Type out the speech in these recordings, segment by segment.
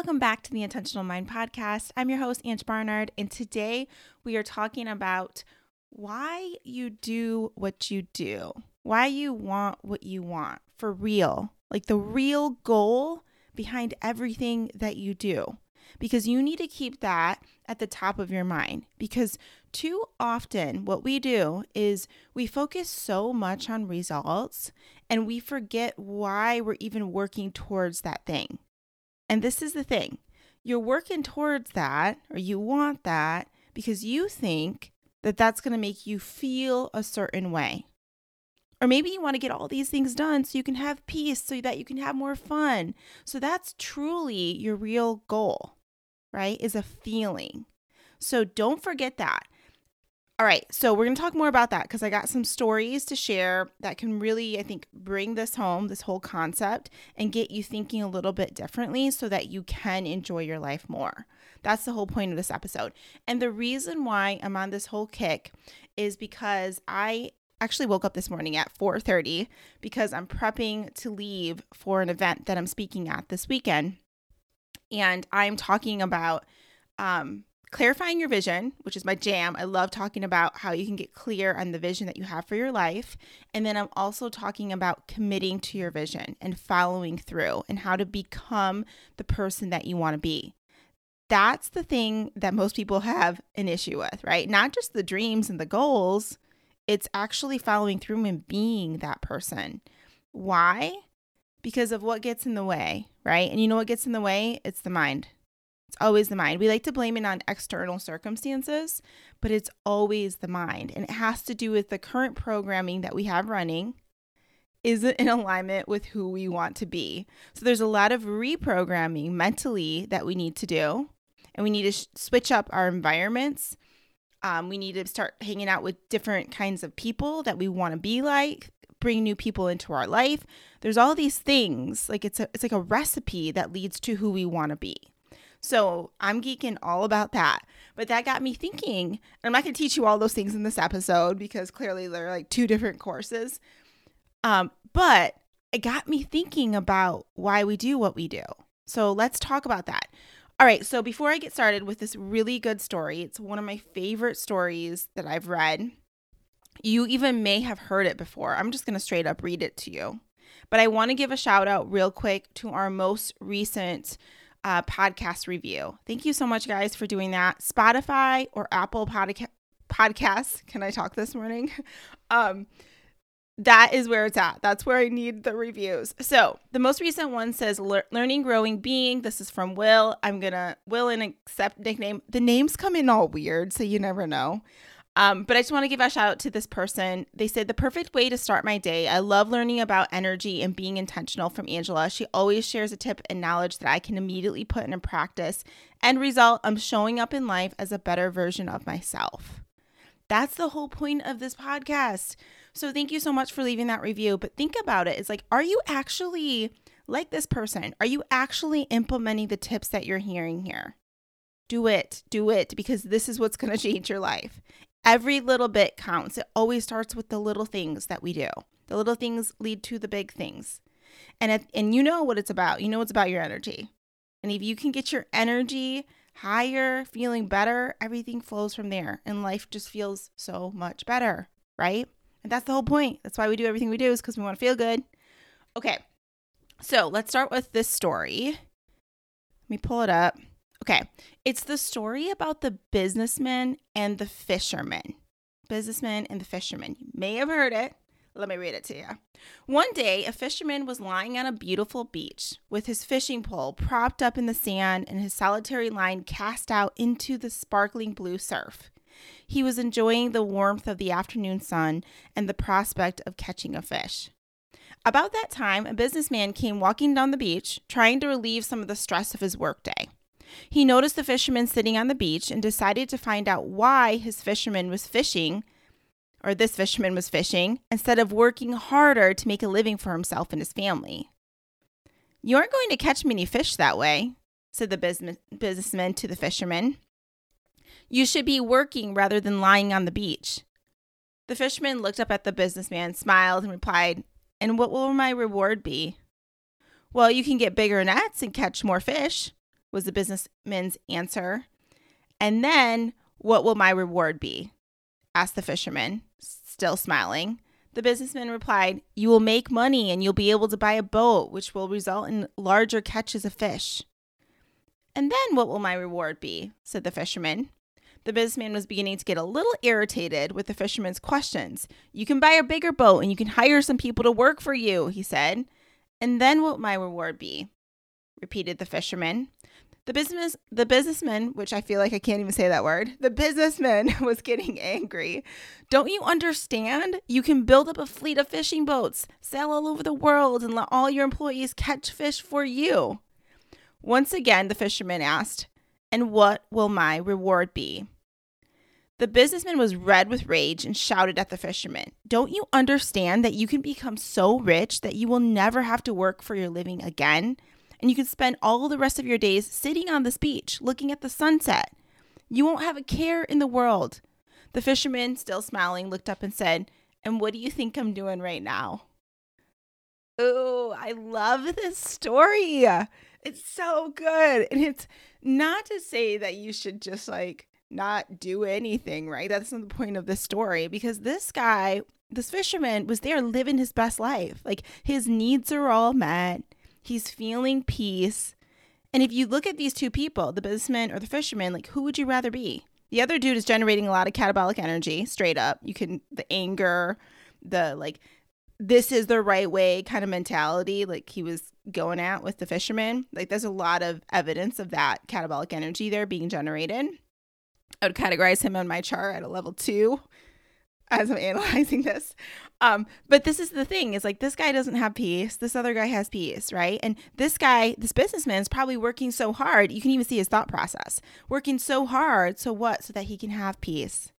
Welcome back to the Intentional Mind Podcast. I'm your host, Ang Barnard, and today we are talking about why you do what you do, why you want what you want for real, like the real goal behind everything that you do. Because you need to keep that at the top of your mind. Because too often, what we do is we focus so much on results and we forget why we're even working towards that thing. And this is the thing you're working towards that, or you want that, because you think that that's going to make you feel a certain way. Or maybe you want to get all these things done so you can have peace, so that you can have more fun. So that's truly your real goal, right? Is a feeling. So don't forget that. All right, so we're going to talk more about that because I got some stories to share that can really, I think, bring this home, this whole concept, and get you thinking a little bit differently so that you can enjoy your life more. That's the whole point of this episode. And the reason why I'm on this whole kick is because I actually woke up this morning at 4:30 because I'm prepping to leave for an event that I'm speaking at this weekend. And I'm talking about um clarifying your vision, which is my jam. I love talking about how you can get clear on the vision that you have for your life. And then I'm also talking about committing to your vision and following through and how to become the person that you want to be. That's the thing that most people have an issue with, right? Not just the dreams and the goals, it's actually following through and being that person. Why? Because of what gets in the way, right? And you know what gets in the way? It's the mind. It's always the mind. We like to blame it on external circumstances, but it's always the mind. And it has to do with the current programming that we have running isn't in alignment with who we want to be. So there's a lot of reprogramming mentally that we need to do. And we need to sh- switch up our environments. Um, we need to start hanging out with different kinds of people that we want to be like, bring new people into our life. There's all these things. Like it's a it's like a recipe that leads to who we want to be. So I'm geeking all about that. But that got me thinking, I'm not going to teach you all those things in this episode because clearly they're like two different courses. Um, but it got me thinking about why we do what we do. So let's talk about that. All right, so before I get started with this really good story, it's one of my favorite stories that I've read. You even may have heard it before. I'm just going to straight up read it to you. But I want to give a shout out real quick to our most recent uh, podcast review. Thank you so much, guys, for doing that. Spotify or Apple Podca- Podcasts. Can I talk this morning? um, that is where it's at. That's where I need the reviews. So the most recent one says learning, growing, being. This is from Will. I'm gonna Will and accept nickname. The names come in all weird, so you never know. Um, but I just want to give a shout out to this person. They said the perfect way to start my day. I love learning about energy and being intentional from Angela. She always shares a tip and knowledge that I can immediately put into practice. End result, I'm showing up in life as a better version of myself. That's the whole point of this podcast. So thank you so much for leaving that review. But think about it. It's like, are you actually like this person? Are you actually implementing the tips that you're hearing here? Do it. Do it because this is what's going to change your life. Every little bit counts. It always starts with the little things that we do. The little things lead to the big things. And if, and you know what it's about. You know it's about your energy. And if you can get your energy higher, feeling better, everything flows from there and life just feels so much better, right? And that's the whole point. That's why we do everything we do is cuz we want to feel good. Okay. So, let's start with this story. Let me pull it up. Okay. It's the story about the businessman and the fisherman. Businessman and the fisherman. You may have heard it. Let me read it to you. One day, a fisherman was lying on a beautiful beach with his fishing pole propped up in the sand and his solitary line cast out into the sparkling blue surf. He was enjoying the warmth of the afternoon sun and the prospect of catching a fish. About that time, a businessman came walking down the beach, trying to relieve some of the stress of his workday. He noticed the fisherman sitting on the beach and decided to find out why his fisherman was fishing, or this fisherman was fishing, instead of working harder to make a living for himself and his family. You aren't going to catch many fish that way, said the business- businessman to the fisherman. You should be working rather than lying on the beach. The fisherman looked up at the businessman, smiled, and replied, And what will my reward be? Well, you can get bigger nets and catch more fish. Was the businessman's answer. And then, what will my reward be? asked the fisherman, still smiling. The businessman replied, You will make money and you'll be able to buy a boat, which will result in larger catches of fish. And then what will my reward be? said the fisherman. The businessman was beginning to get a little irritated with the fisherman's questions. You can buy a bigger boat and you can hire some people to work for you, he said. And then what will my reward be? repeated the fisherman. The business the businessman, which I feel like I can't even say that word, the businessman was getting angry. Don't you understand? You can build up a fleet of fishing boats, sail all over the world, and let all your employees catch fish for you. Once again, the fisherman asked, And what will my reward be? The businessman was red with rage and shouted at the fisherman, Don't you understand that you can become so rich that you will never have to work for your living again? And you can spend all the rest of your days sitting on this beach looking at the sunset. You won't have a care in the world. The fisherman, still smiling, looked up and said, And what do you think I'm doing right now? Oh, I love this story. It's so good. And it's not to say that you should just like not do anything, right? That's not the point of this story because this guy, this fisherman, was there living his best life. Like his needs are all met, he's feeling peace. And if you look at these two people, the businessman or the fisherman, like who would you rather be? The other dude is generating a lot of catabolic energy, straight up. You can, the anger, the like, this is the right way kind of mentality, like he was going at with the fisherman. Like, there's a lot of evidence of that catabolic energy there being generated. I would categorize him on my chart at a level two as I'm analyzing this. Um, but this is the thing is like this guy doesn't have peace. This other guy has peace, right? And this guy, this businessman is probably working so hard. You can even see his thought process. Working so hard. So what? So that he can have peace.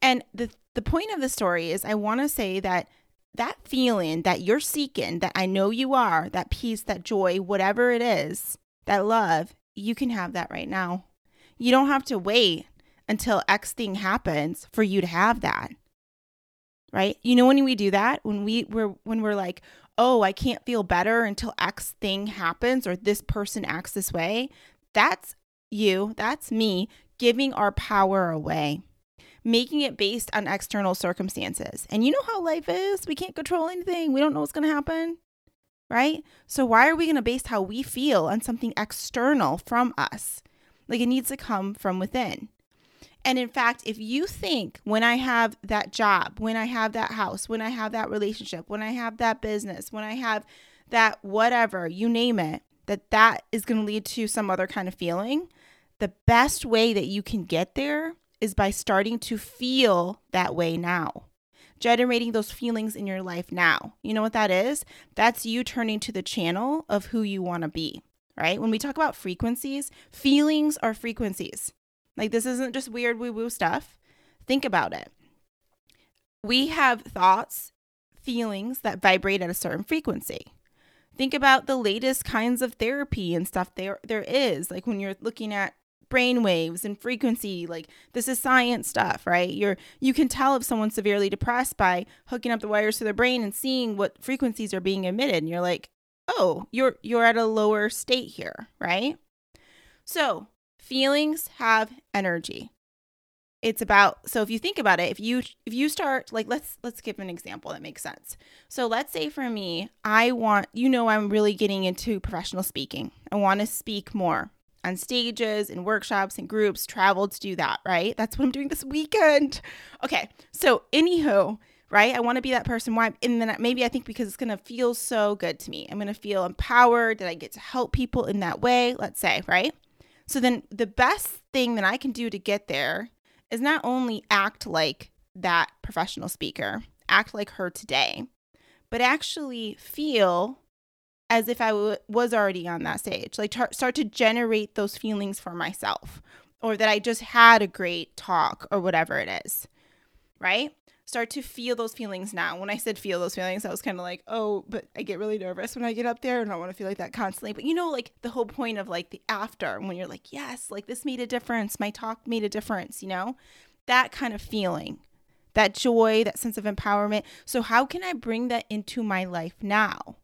And the the point of the story is I want to say that that feeling that you're seeking, that I know you are, that peace, that joy, whatever it is, that love, you can have that right now. You don't have to wait until X thing happens for you to have that. Right? You know when we do that, when we we're when we're like, "Oh, I can't feel better until X thing happens or this person acts this way." That's you, that's me giving our power away. Making it based on external circumstances. And you know how life is? We can't control anything. We don't know what's going to happen. Right? So why are we going to base how we feel on something external from us? Like it needs to come from within. And in fact, if you think when I have that job, when I have that house, when I have that relationship, when I have that business, when I have that whatever, you name it, that that is going to lead to some other kind of feeling, the best way that you can get there is by starting to feel that way now. Generating those feelings in your life now. You know what that is? That's you turning to the channel of who you want to be, right? When we talk about frequencies, feelings are frequencies. Like, this isn't just weird woo woo stuff. Think about it. We have thoughts, feelings that vibrate at a certain frequency. Think about the latest kinds of therapy and stuff there there is. Like when you're looking at brain waves and frequency, like this is science stuff, right? You're you can tell if someone's severely depressed by hooking up the wires to their brain and seeing what frequencies are being emitted. And you're like, "Oh, you're you're at a lower state here, right?" So, feelings have energy. It's about so if you think about it if you if you start like let's let's give an example that makes sense. So let's say for me i want you know i'm really getting into professional speaking. I want to speak more on stages and workshops and groups travel to do that right? That's what i'm doing this weekend. Okay so anywho right? I want to be that person. Why and then maybe i think because it's going to feel so good to me. I'm going to feel empowered that i get to help people in that way let's say right so then the best thing that I can do to get there is not only act like that professional speaker, act like her today, but actually feel as if I w- was already on that stage. Like tar- start to generate those feelings for myself or that I just had a great talk or whatever it is. Right? Start to feel those feelings now. When I said feel those feelings, I was kind of like, oh, but I get really nervous when I get up there and I want to feel like that constantly. But you know, like the whole point of like the after, when you're like, yes, like this made a difference. My talk made a difference, you know, that kind of feeling, that joy, that sense of empowerment. So, how can I bring that into my life now?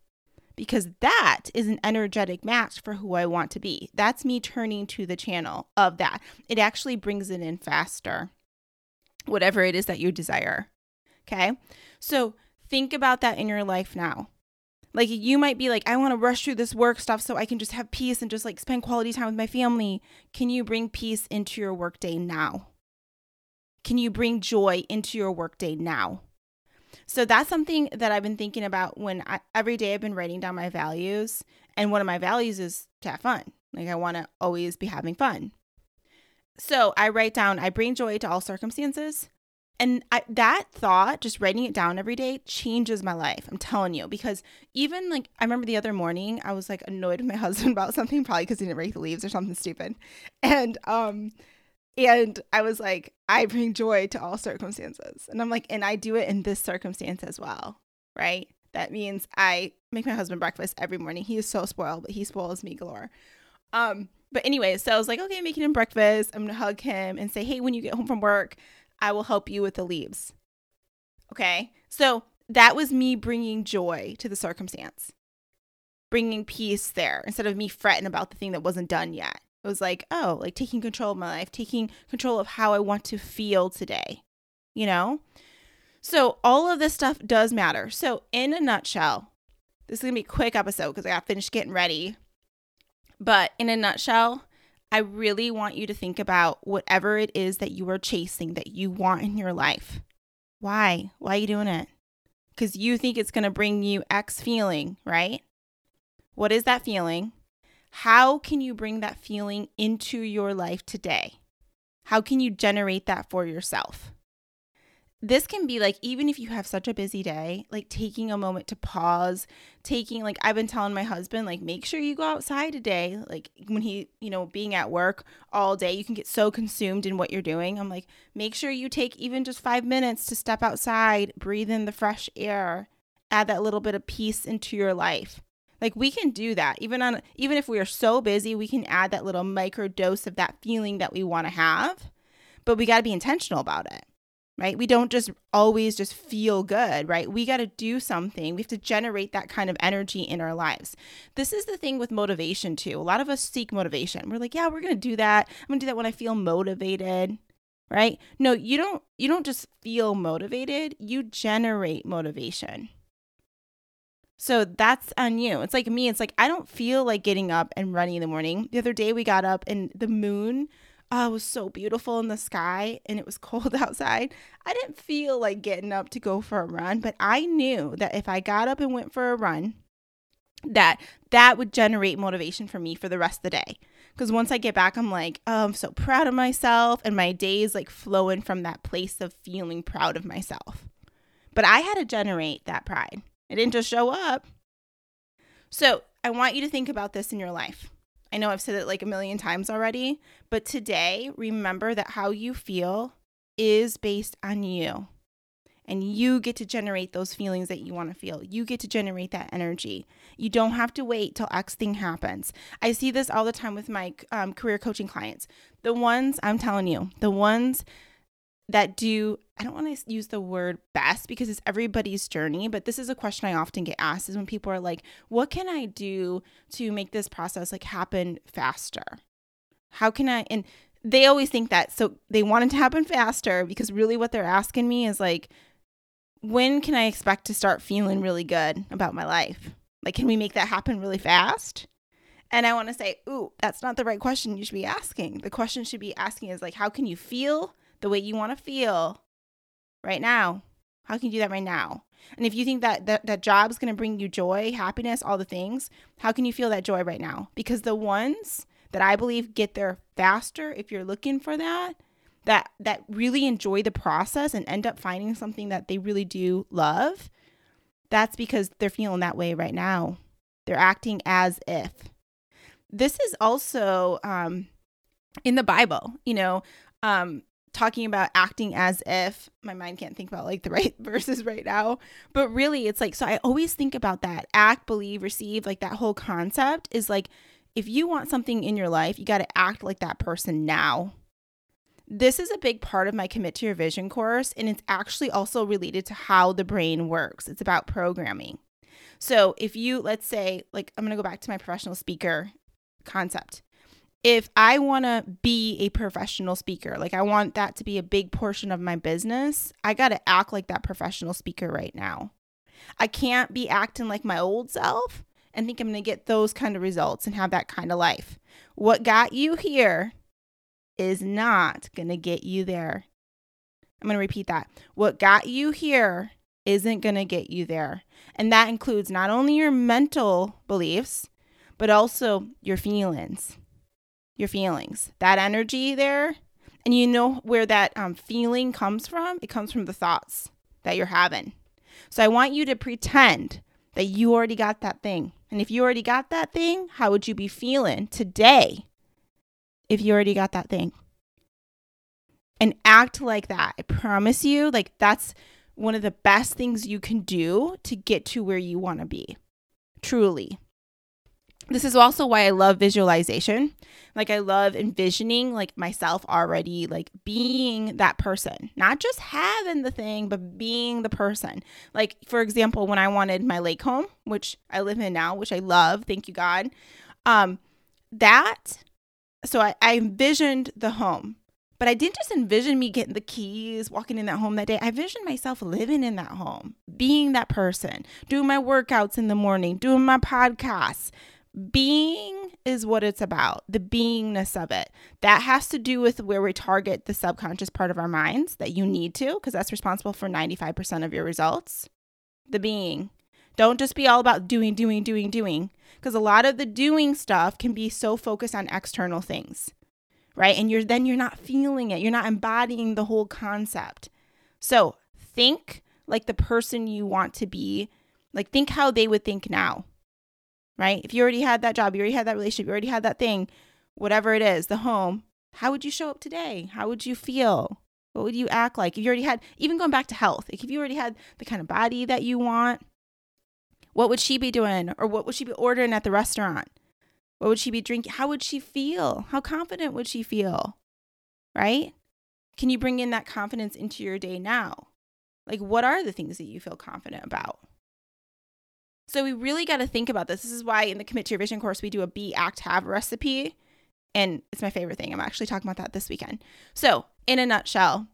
because that is an energetic match for who I want to be. That's me turning to the channel of that. It actually brings it in faster, whatever it is that you desire. Okay. So think about that in your life now. Like you might be like, I want to rush through this work stuff so I can just have peace and just like spend quality time with my family. Can you bring peace into your workday now? Can you bring joy into your workday now? So that's something that I've been thinking about when I, every day I've been writing down my values. And one of my values is to have fun. Like I want to always be having fun. So I write down, I bring joy to all circumstances. And I, that thought, just writing it down every day, changes my life. I'm telling you, because even like I remember the other morning, I was like annoyed with my husband about something, probably because he didn't rake the leaves or something stupid. And um, and I was like, I bring joy to all circumstances. And I'm like, and I do it in this circumstance as well, right? That means I make my husband breakfast every morning. He is so spoiled, but he spoils me galore. Um, but anyway, so I was like, okay, making him breakfast. I'm gonna hug him and say, hey, when you get home from work, I will help you with the leaves. Okay, so that was me bringing joy to the circumstance, bringing peace there instead of me fretting about the thing that wasn't done yet. It was like, oh, like taking control of my life, taking control of how I want to feel today, you know? So, all of this stuff does matter. So, in a nutshell, this is going to be a quick episode because I got finished getting ready. But in a nutshell, I really want you to think about whatever it is that you are chasing that you want in your life. Why? Why are you doing it? Because you think it's going to bring you X feeling, right? What is that feeling? How can you bring that feeling into your life today? How can you generate that for yourself? This can be like, even if you have such a busy day, like taking a moment to pause, taking, like, I've been telling my husband, like, make sure you go outside today. Like, when he, you know, being at work all day, you can get so consumed in what you're doing. I'm like, make sure you take even just five minutes to step outside, breathe in the fresh air, add that little bit of peace into your life. Like we can do that. Even on even if we are so busy, we can add that little micro dose of that feeling that we want to have. But we got to be intentional about it. Right? We don't just always just feel good, right? We got to do something. We have to generate that kind of energy in our lives. This is the thing with motivation too. A lot of us seek motivation. We're like, yeah, we're going to do that. I'm going to do that when I feel motivated right no you don't you don't just feel motivated you generate motivation so that's on you. It's like me. It's like I don't feel like getting up and running in the morning. The other day we got up and the moon uh, was so beautiful in the sky and it was cold outside. I didn't feel like getting up to go for a run, but I knew that if I got up and went for a run, that that would generate motivation for me for the rest of the day. Because once I get back, I'm like, oh, I'm so proud of myself, and my day is like flowing from that place of feeling proud of myself. But I had to generate that pride. It didn't just show up. So I want you to think about this in your life. I know I've said it like a million times already, but today, remember that how you feel is based on you. And you get to generate those feelings that you want to feel. You get to generate that energy. You don't have to wait till X thing happens. I see this all the time with my um, career coaching clients. The ones, I'm telling you, the ones that do I don't want to use the word best because it's everybody's journey, but this is a question I often get asked is when people are like, "What can I do to make this process like happen faster?" How can I and they always think that so they want it to happen faster because really what they're asking me is like when can I expect to start feeling really good about my life? Like can we make that happen really fast? And I want to say, "Ooh, that's not the right question you should be asking. The question should be asking is like how can you feel the way you want to feel right now. How can you do that right now? And if you think that that, that job is going to bring you joy, happiness, all the things, how can you feel that joy right now? Because the ones that I believe get there faster, if you're looking for that, that that really enjoy the process and end up finding something that they really do love, that's because they're feeling that way right now. They're acting as if. This is also um, in the Bible. You know, um, talking about acting as if my mind can't think about like the right verses right now. But really it's like so i always think about that. Act believe receive like that whole concept is like if you want something in your life you got to act like that person now. This is a big part of my commit to your vision course and it's actually also related to how the brain works. It's about programming. So if you, let's say, like, I'm going to go back to my professional speaker concept. If I want to be a professional speaker, like I want that to be a big portion of my business, I got to act like that professional speaker right now. I can't be acting like my old self and think I'm going to get those kind of results and have that kind of life. What got you here is not going to get you there. I'm going to repeat that. What got you here isn't going to get you there. And that includes not only your mental beliefs, but also your feelings. Your feelings. That energy there. And you know where that um, feeling comes from? It comes from the thoughts that you're having. So I want you to pretend that you already got that thing. And if you already got that thing, how would you be feeling today if you already got that thing? And act like that. I promise you, like that's one of the best things you can do to get to where you want to be. Truly. This is also why I love visualization. Like I love envisioning like myself already like being that person. Not just having the thing, but being the person. Like for example, when I wanted my lake home, which I live in now, which I love, thank you God. Um that so I, I envisioned the home but I didn't just envision me getting the keys, walking in that home that day. I envisioned myself living in that home, being that person, doing my workouts in the morning, doing my podcasts, being is what it's about the beingness of it. That has to do with where we target the subconscious part of our minds that you need to because that's responsible for 95% of your results. The being. Don't just be all about doing doing doing doing because a lot of the doing stuff can be so focused on external things right? And you're then you're not feeling it. You're not embodying the whole concept. So think like the person you want to be. Like think how they would think now right? If you already had that job, you already had that relationship, you already had that thing, whatever it is, the home, how would you show up today? How would you feel? What would you act like? If you already had, even going back to health, like if you already had the kind of body that you want, what would she be doing? Or what would she be ordering at the restaurant? What would she be drinking? How would she feel? How confident would she feel? Right? Can you bring in that confidence into your day now? Like, what are the things that you feel confident about? So we really got to think about this. This is why in the Commit to Your Vision course, we do a be, act, have recipe. And it's my favorite thing. I'm actually talking about that this weekend. So, in a nutshell,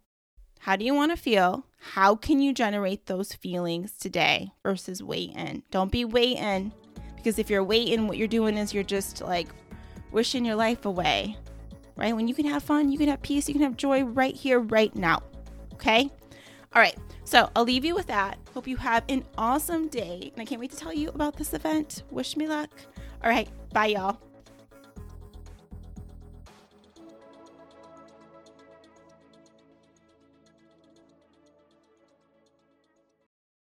how do you want to feel? How can you generate those feelings today versus waiting? Don't be waiting because if you're waiting, what you're doing is you're just like wishing your life away, right? When you can have fun, you can have peace, you can have joy right here, right now. Okay? All right. So I'll leave you with that. Hope you have an awesome day. And I can't wait to tell you about this event. Wish me luck. All right. Bye, y'all.